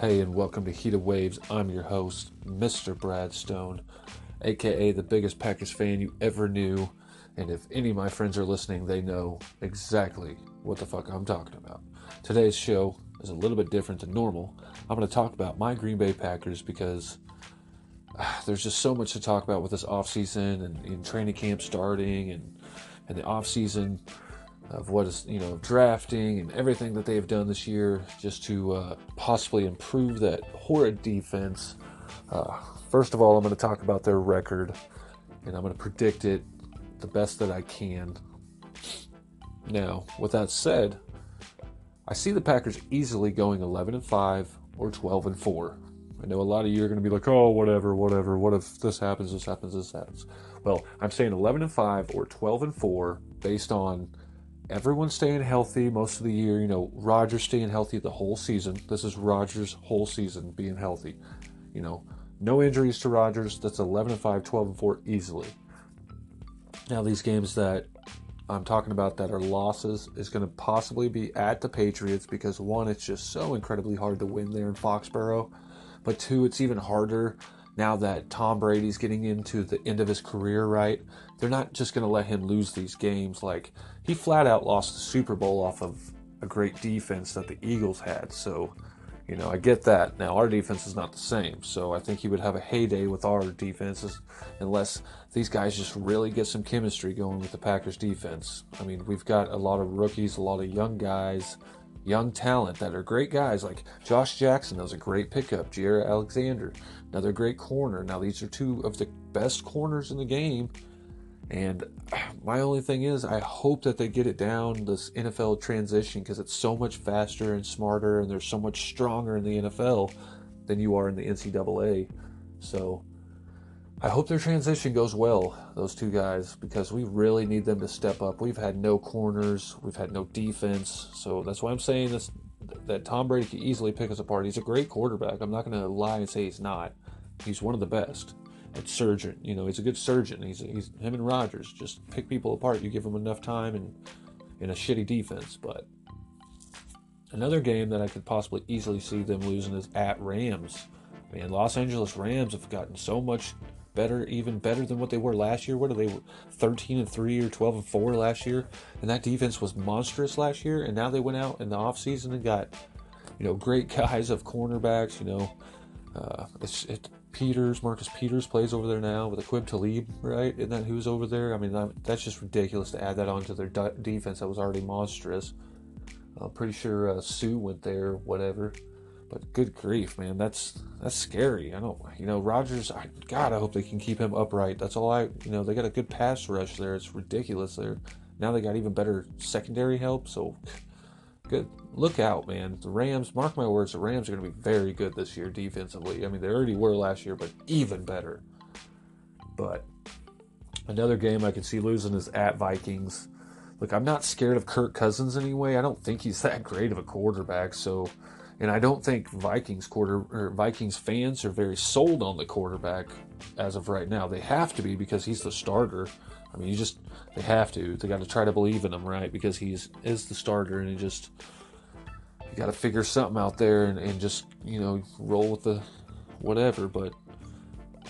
Hey, and welcome to Heat of Waves. I'm your host, Mr. Brad Stone, aka the biggest Packers fan you ever knew. And if any of my friends are listening, they know exactly what the fuck I'm talking about. Today's show is a little bit different than normal. I'm going to talk about my Green Bay Packers because uh, there's just so much to talk about with this offseason and, and training camp starting and, and the offseason of what is you know drafting and everything that they have done this year just to uh, possibly improve that horrid defense. Uh, first of all, I'm going to talk about their record and I'm going to predict it the best that I can. Now, with that said, I see the Packers easily going 11 and 5 or 12 and 4. I know a lot of you are going to be like, "Oh, whatever, whatever. What if this happens, this happens, this happens?" Well, I'm saying 11 and 5 or 12 and 4 based on everyone staying healthy most of the year. You know, Rodgers staying healthy the whole season. This is Rodgers' whole season being healthy. You know, no injuries to Rodgers. That's 11 and 5, 12 and 4 easily. Now, these games that I'm talking about that are losses is going to possibly be at the Patriots because one, it's just so incredibly hard to win there in Foxborough. But two, it's even harder now that Tom Brady's getting into the end of his career, right? They're not just going to let him lose these games. Like, he flat out lost the Super Bowl off of a great defense that the Eagles had. So, you know, I get that. Now, our defense is not the same. So I think he would have a heyday with our defenses unless these guys just really get some chemistry going with the Packers defense. I mean, we've got a lot of rookies, a lot of young guys, young talent that are great guys like Josh Jackson. That was a great pickup. Jaire Alexander, another great corner. Now, these are two of the best corners in the game and my only thing is, I hope that they get it down this NFL transition because it's so much faster and smarter, and they're so much stronger in the NFL than you are in the NCAA. So I hope their transition goes well, those two guys, because we really need them to step up. We've had no corners, we've had no defense, so that's why I'm saying this that Tom Brady could easily pick us apart. He's a great quarterback. I'm not going to lie and say he's not. He's one of the best at surgeon. You know, he's a good surgeon. He's, he's him and Rodgers just pick people apart. You give them enough time and in a shitty defense. But another game that I could possibly easily see them losing is at Rams. Man, Los Angeles Rams have gotten so much better, even better than what they were last year. What are they, 13 and 3 or 12 and 4 last year? And that defense was monstrous last year. And now they went out in the offseason and got, you know, great guys of cornerbacks. You know, uh, it's, it, Peters, Marcus Peters plays over there now with Aqib Talib, right? Isn't that who's over there? I mean, that's just ridiculous to add that onto their defense that was already monstrous. I'm pretty sure uh, Suh went there, whatever. But good grief, man, that's that's scary. I don't, you know, Rodgers. I, God, I hope they can keep him upright. That's all I, you know, they got a good pass rush there. It's ridiculous there. Now they got even better secondary help. So good. Look out, man. The Rams, mark my words, the Rams are going to be very good this year defensively. I mean, they already were last year, but even better. But another game I can see losing is at Vikings. Look, I'm not scared of Kirk Cousins anyway. I don't think he's that great of a quarterback. So, and I don't think Vikings quarter or Vikings fans are very sold on the quarterback as of right now. They have to be because he's the starter. I mean, you just they have to. They got to try to believe in him, right? Because he's is the starter, and he just you got to figure something out there and, and just you know roll with the whatever. But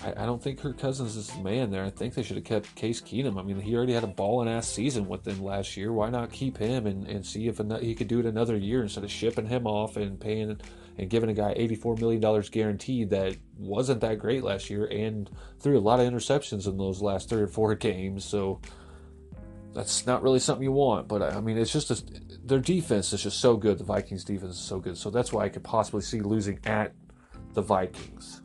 I, I, don't think Kirk Cousins is the man there. I think they should have kept Case Keenum. I mean, he already had a ball and ass season with them last year. Why not keep him and, and see if he could do it another year instead of shipping him off and paying and giving a guy $84 million guaranteed that wasn't that great last year and threw a lot of interceptions in those last three or four games. So that's not really something you want. But I mean, it's just a, their defense is just so good. The Vikings defense is so good. So that's why I could possibly see losing at the Vikings.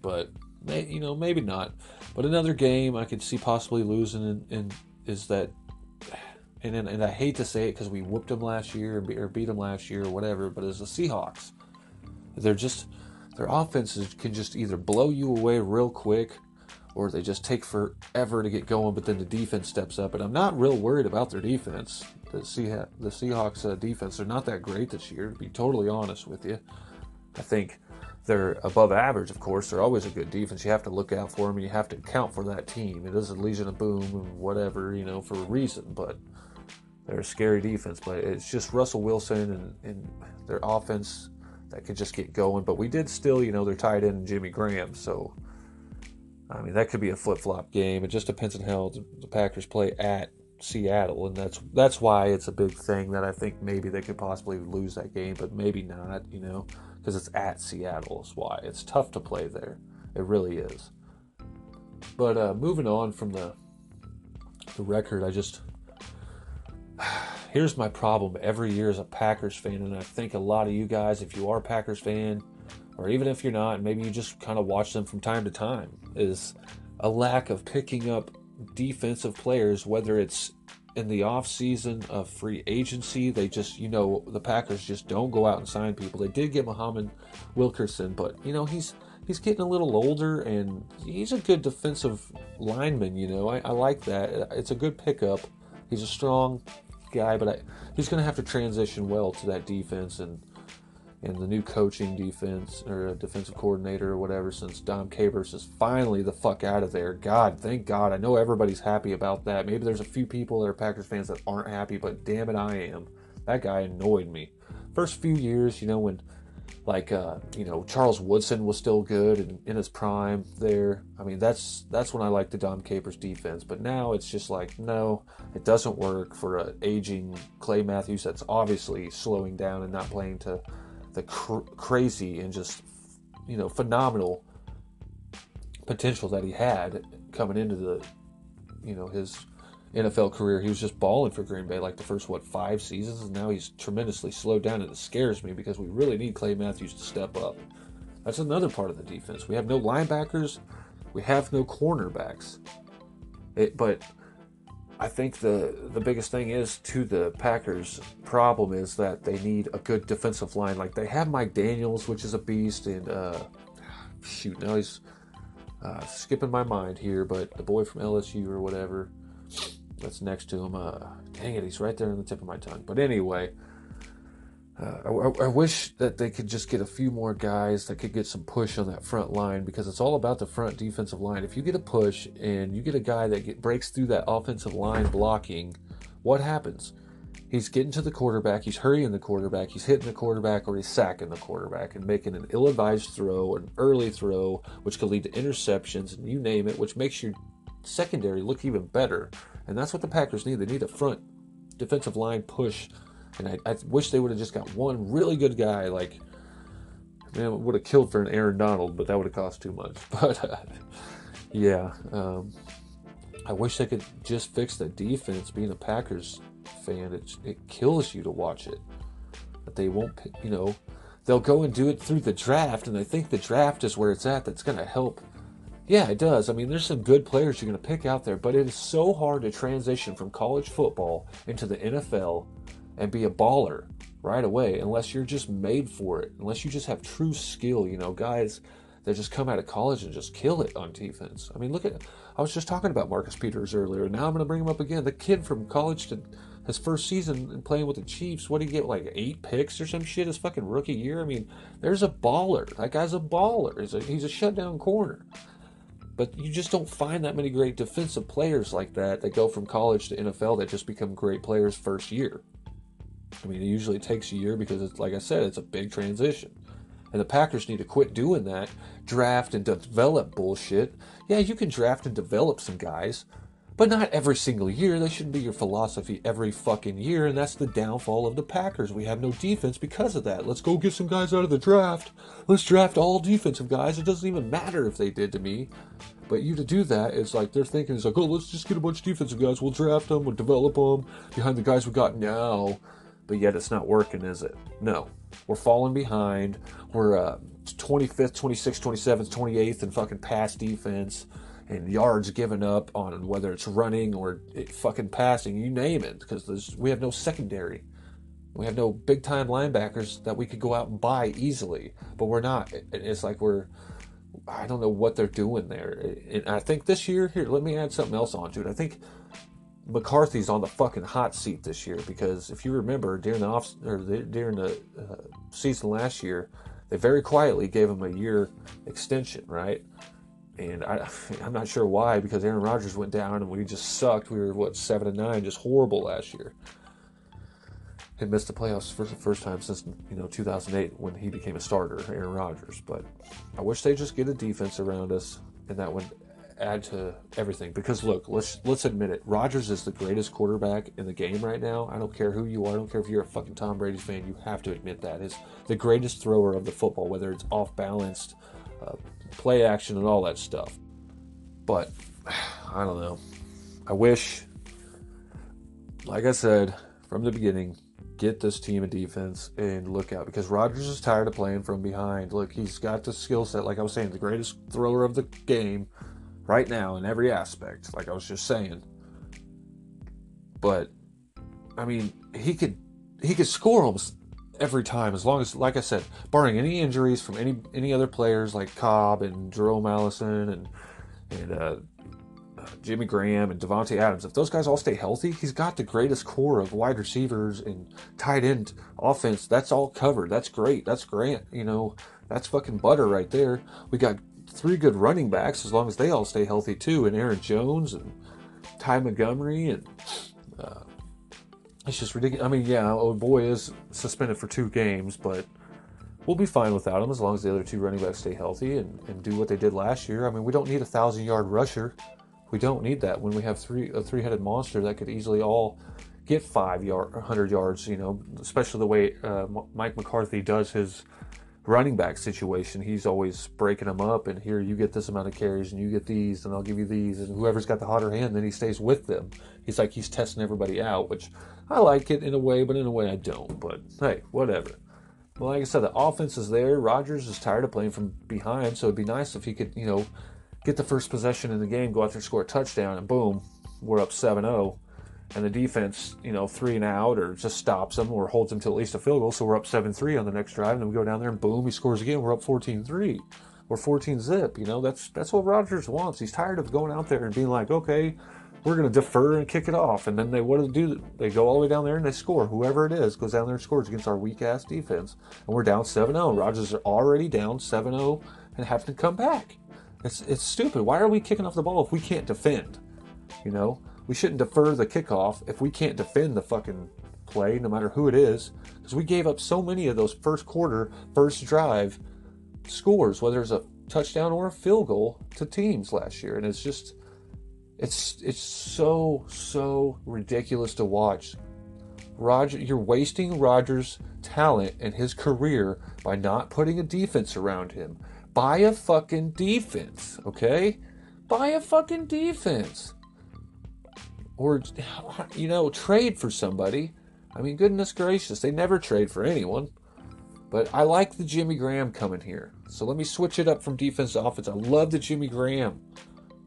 But you know, maybe not. But another game I could see possibly losing in, in is that and and I hate to say it because we whooped them last year or beat them last year or whatever, but as the Seahawks, they're just their offenses can just either blow you away real quick or they just take forever to get going, but then the defense steps up. And I'm not real worried about their defense. The, Seah- the Seahawks uh, defense, they're not that great this year, to be totally honest with you. I think they're above average, of course. They're always a good defense. You have to look out for them and you have to account for that team. It is a Legion of Boom and whatever, you know, for a reason. But they're a scary defense, but it's just Russell Wilson and, and their offense that could just get going. But we did still, you know, they're tied in Jimmy Graham, so I mean that could be a flip flop game. It just depends on how the Packers play at Seattle, and that's that's why it's a big thing that I think maybe they could possibly lose that game, but maybe not, you know, because it's at Seattle. Is why it's tough to play there. It really is. But uh, moving on from the the record, I just here's my problem every year as a Packers fan, and I think a lot of you guys, if you are a Packers fan, or even if you're not, maybe you just kind of watch them from time to time, is a lack of picking up defensive players, whether it's in the off season of free agency. They just, you know, the Packers just don't go out and sign people. They did get Muhammad Wilkerson, but you know he's he's getting a little older and he's a good defensive lineman. You know, I, I like that. It's a good pickup. He's a strong guy, but I, he's going to have to transition well to that defense and and the new coaching defense or uh, defensive coordinator or whatever since Dom Capers is finally the fuck out of there. God, thank God. I know everybody's happy about that. Maybe there's a few people that are Packers fans that aren't happy, but damn it, I am. That guy annoyed me. First few years, you know, when like uh, you know Charles Woodson was still good and in his prime there. I mean that's that's when I liked the Dom Capers defense. But now it's just like no, it doesn't work for a aging Clay Matthews that's obviously slowing down and not playing to the cr- crazy and just you know phenomenal potential that he had coming into the you know his NFL career, he was just balling for Green Bay like the first what five seasons, and now he's tremendously slowed down, and it scares me because we really need Clay Matthews to step up. That's another part of the defense. We have no linebackers, we have no cornerbacks. It, but I think the the biggest thing is to the Packers' problem is that they need a good defensive line. Like they have Mike Daniels, which is a beast, and uh, shoot, now he's uh, skipping my mind here, but the boy from LSU or whatever that's next to him. Uh, dang it, he's right there on the tip of my tongue. But anyway, uh, I, I, wish that they could just get a few more guys that could get some push on that front line because it's all about the front defensive line. If you get a push and you get a guy that get, breaks through that offensive line blocking, what happens? He's getting to the quarterback, he's hurrying the quarterback, he's hitting the quarterback, or he's sacking the quarterback and making an ill advised throw, an early throw, which could lead to interceptions, and you name it, which makes your secondary look even better. And that's what the Packers need. They need a front defensive line push. And I, I wish they would have just got one really good guy. Like, man, would have killed for an Aaron Donald, but that would have cost too much. But uh, yeah, um, I wish they could just fix the defense. Being a Packers fan, it, it kills you to watch it. But they won't, you know, they'll go and do it through the draft, and I think the draft is where it's at. That's going to help yeah, it does. I mean, there's some good players you're going to pick out there, but it is so hard to transition from college football into the NFL and be a baller right away unless you're just made for it, unless you just have true skill. You know, guys that just come out of college and just kill it on defense. I mean, look at, I was just talking about Marcus Peters earlier. Now I'm going to bring him up again. The kid from college to his first season and playing with the Chiefs, what did he get? Like eight picks or some shit his fucking rookie year? I mean, there's a baller. That guy's a baller. He's a, he's a shutdown corner. But you just don't find that many great defensive players like that that go from college to NFL that just become great players first year. I mean, it usually takes a year because, it's, like I said, it's a big transition. And the Packers need to quit doing that. Draft and develop bullshit. Yeah, you can draft and develop some guys, but not every single year. That shouldn't be your philosophy every fucking year, and that's the downfall of the Packers. We have no defense because of that. Let's go get some guys out of the draft. Let's draft all defensive guys. It doesn't even matter if they did to me. But you to do that is like they're thinking it's like, oh, let's just get a bunch of defensive guys. We'll draft them. We'll develop them behind the guys we got now. But yet it's not working, is it? No, we're falling behind. We're uh, 25th, 26th, 27th, 28th in fucking pass defense and yards given up on whether it's running or fucking passing, you name it, because we have no secondary. We have no big time linebackers that we could go out and buy easily, but we're not. It's like we're, I don't know what they're doing there. And I think this year, here, let me add something else on to it. I think McCarthy's on the fucking hot seat this year because if you remember during the off or the, during the uh, season last year, they very quietly gave him a year extension, right? And I, I'm not sure why because Aaron Rodgers went down and we just sucked. We were what seven and nine, just horrible last year. had missed the playoffs for the first time since you know 2008 when he became a starter, Aaron Rodgers. But I wish they just get a defense around us, and that would add to everything. Because look, let's let's admit it, Rodgers is the greatest quarterback in the game right now. I don't care who you are. I don't care if you're a fucking Tom Brady fan. You have to admit that is the greatest thrower of the football, whether it's off balanced, uh, play action, and all that stuff. But I don't know. I wish, like I said from the beginning, get this team a defense and look out because Rodgers is tired of playing from behind. Look, he's got the skill set, like I was saying, the greatest thrower of the game right now in every aspect, like I was just saying. But I mean, he could he could score almost every time as long as like I said, barring any injuries from any any other players like Cobb and Jerome Allison and and uh, Jimmy Graham and Davante Adams, if those guys all stay healthy, he's got the greatest core of wide receivers and tight end offense. That's all covered. That's great. That's Grant. You know, that's fucking butter right there. We got three good running backs as long as they all stay healthy too, and Aaron Jones and Ty Montgomery and. Uh, it's just ridiculous. I mean, yeah, oh boy is suspended for two games, but we'll be fine without him as long as the other two running backs stay healthy and, and do what they did last year. I mean, we don't need a thousand yard rusher. We don't need that when we have three a three headed monster that could easily all get five yard, hundred yards. You know, especially the way uh, Mike McCarthy does his running back situation. He's always breaking them up, and here you get this amount of carries, and you get these, and I'll give you these, and whoever's got the hotter hand, then he stays with them. He's like he's testing everybody out, which I like it in a way, but in a way I don't. But hey, whatever. Well, like I said, the offense is there. Rodgers is tired of playing from behind, so it'd be nice if he could, you know, get the first possession in the game, go out there, score a touchdown, and boom, we're up 7 0. And the defense, you know, three and out or just stops them or holds them to at least a field goal. So we're up 7 3 on the next drive. And then we go down there and boom, he scores again. We're up 14 3 or 14 zip. You know, that's that's what Rodgers wants. He's tired of going out there and being like, okay, we're going to defer and kick it off. And then they what do they do? They go all the way down there and they score. Whoever it is goes down there and scores against our weak ass defense. And we're down 7 0. Rodgers are already down 7 0 and having to come back. It's it's stupid. Why are we kicking off the ball if we can't defend? You know, we shouldn't defer the kickoff if we can't defend the fucking play, no matter who it is, because we gave up so many of those first quarter, first drive scores, whether it's a touchdown or a field goal to teams last year, and it's just it's it's so so ridiculous to watch. Roger, you're wasting Rodgers' talent and his career by not putting a defense around him. Buy a fucking defense, okay? Buy a fucking defense. Or, you know, trade for somebody. I mean, goodness gracious, they never trade for anyone. But I like the Jimmy Graham coming here. So let me switch it up from defense to offense. I love the Jimmy Graham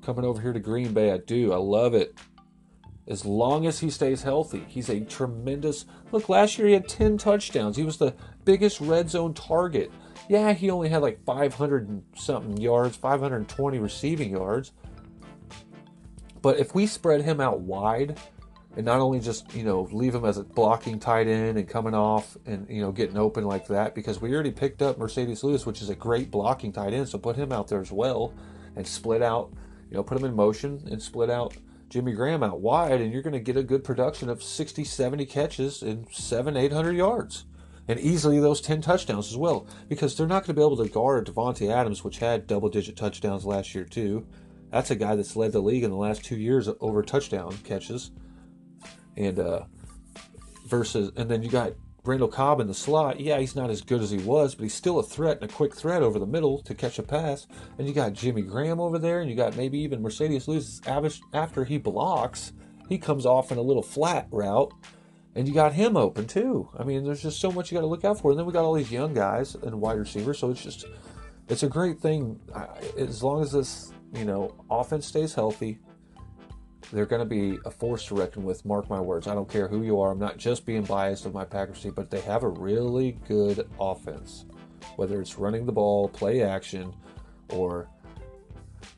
coming over here to Green Bay. I do. I love it. As long as he stays healthy, he's a tremendous. Look, last year he had 10 touchdowns. He was the biggest red zone target yeah, he only had like 500 and something yards, 520 receiving yards. But if we spread him out wide and not only just, you know, leave him as a blocking tight end and coming off and, you know, getting open like that, because we already picked up Marcedes Lewis, which is a great blocking tight end, so put him out there as well and split out, you know, put him in motion and split out Jimmy Graham out wide, and you're going to get a good production of 60, 70 catches and seven, 800 yards and easily those 10 touchdowns as well because they're not going to be able to guard Davante Adams, which had double digit touchdowns last year, too. That's a guy that's led the league in the last two years over touchdown catches. And, uh, versus, and then you got Randall Cobb in the slot. Yeah, he's not as good as he was, but he's still a threat and a quick threat over the middle to catch a pass. And you got Jimmy Graham over there, and you got maybe even Marcedes Lewis after he blocks. He comes off in a little flat route and you got him open too. I mean, there's just so much you got to look out for. And then we got all these young guys and wide receivers, so it's just it's a great thing as long as this you know offense stays healthy. They're going to be a force to reckon with. Mark my words. I don't care who you are. I'm not just being biased of my Packers team, but they have a really good offense. Whether it's running the ball, play action, or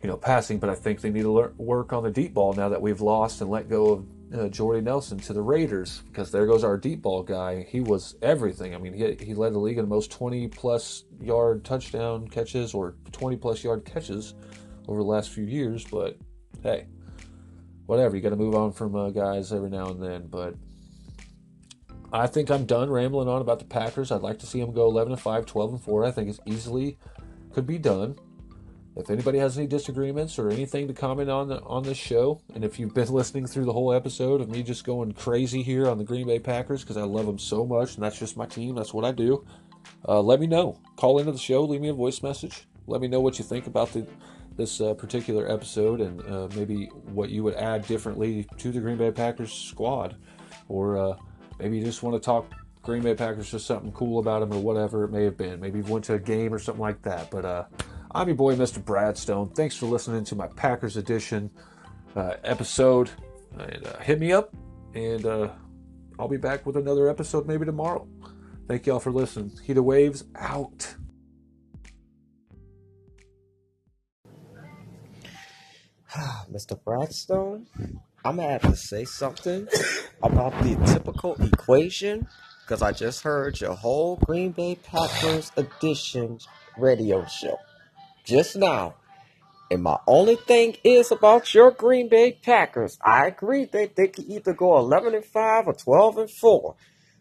you know passing. But I think they need to learn, work on the deep ball now that we've lost and let go of uh, Jordy Nelson to the Raiders because there goes our deep ball guy. He was everything. I mean, he, he led the league in the most 20 plus yard touchdown catches or 20 plus yard catches over the last few years. But hey, whatever. You got to move on from uh, guys every now and then. But I think I'm done rambling on about the Packers. I'd like to see them go 11 and 5, 12 and 4. I think it's easily could be done. If anybody has any disagreements or anything to comment on the, on this show, and if you've been listening through the whole episode of me just going crazy here on the Green Bay Packers because I love them so much and that's just my team, that's what I do. Uh, let me know. Call into the show, leave me a voice message. Let me know what you think about the this uh, particular episode and uh, maybe what you would add differently to the Green Bay Packers squad, or uh, maybe you just want to talk Green Bay Packers, just something cool about them or whatever it may have been. Maybe you went to a game or something like that. But uh, I'm your boy, Mr. Bradstone. Thanks for listening to my Packers edition uh, episode. And uh, hit me up, and I'll be back with another episode maybe tomorrow. Thank y'all for listening. Heat of Waves out. Mr. Bradstone, I'm gonna have to say something about the typical equation because I just heard your whole Green Bay Packers edition radio show just now. And my only thing is about your Green Bay Packers. I agree that they could either go 11 and 5 or 12 and 4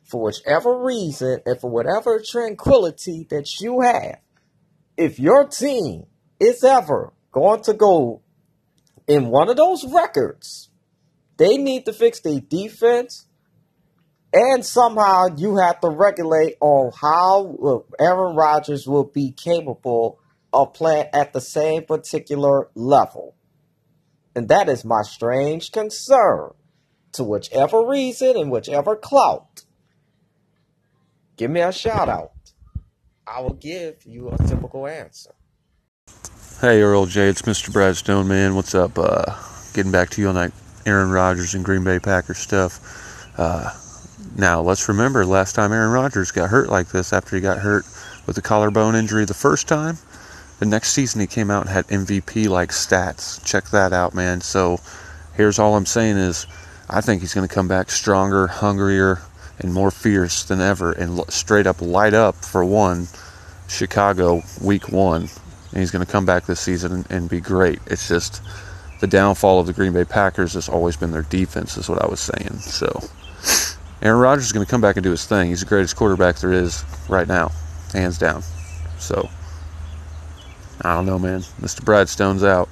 for whichever reason and for whatever tranquility that you have. If your team is ever going to go in one of those records, they need to fix their defense. And somehow you have to regulate on how Aaron Rodgers will be capable of playing at the same particular level. And that is my strange concern. To whichever reason and whichever clout, give me a shout out. I will give you a typical answer. Hey, Earl J, it's Mr. Brad Stone, man. What's up? Uh, getting back to you on that Aaron Rodgers and Green Bay Packers stuff. Uh, now, let's remember last time Aaron Rodgers got hurt like this after he got hurt with the collarbone injury the first time. The next season, he came out and had MVP like stats. Check that out, man. So, here's all I'm saying is I think he's going to come back stronger, hungrier, and more fierce than ever and straight up light up for one Chicago week one and he's going to come back this season and, and, be great. It's just the downfall of the Green Bay Packers has always been their defense, is what I was saying. So Aaron Rodgers is going to come back and do his thing. He's the greatest quarterback there is right now, hands down. So I don't know, man. Mr. Brad Stone's out.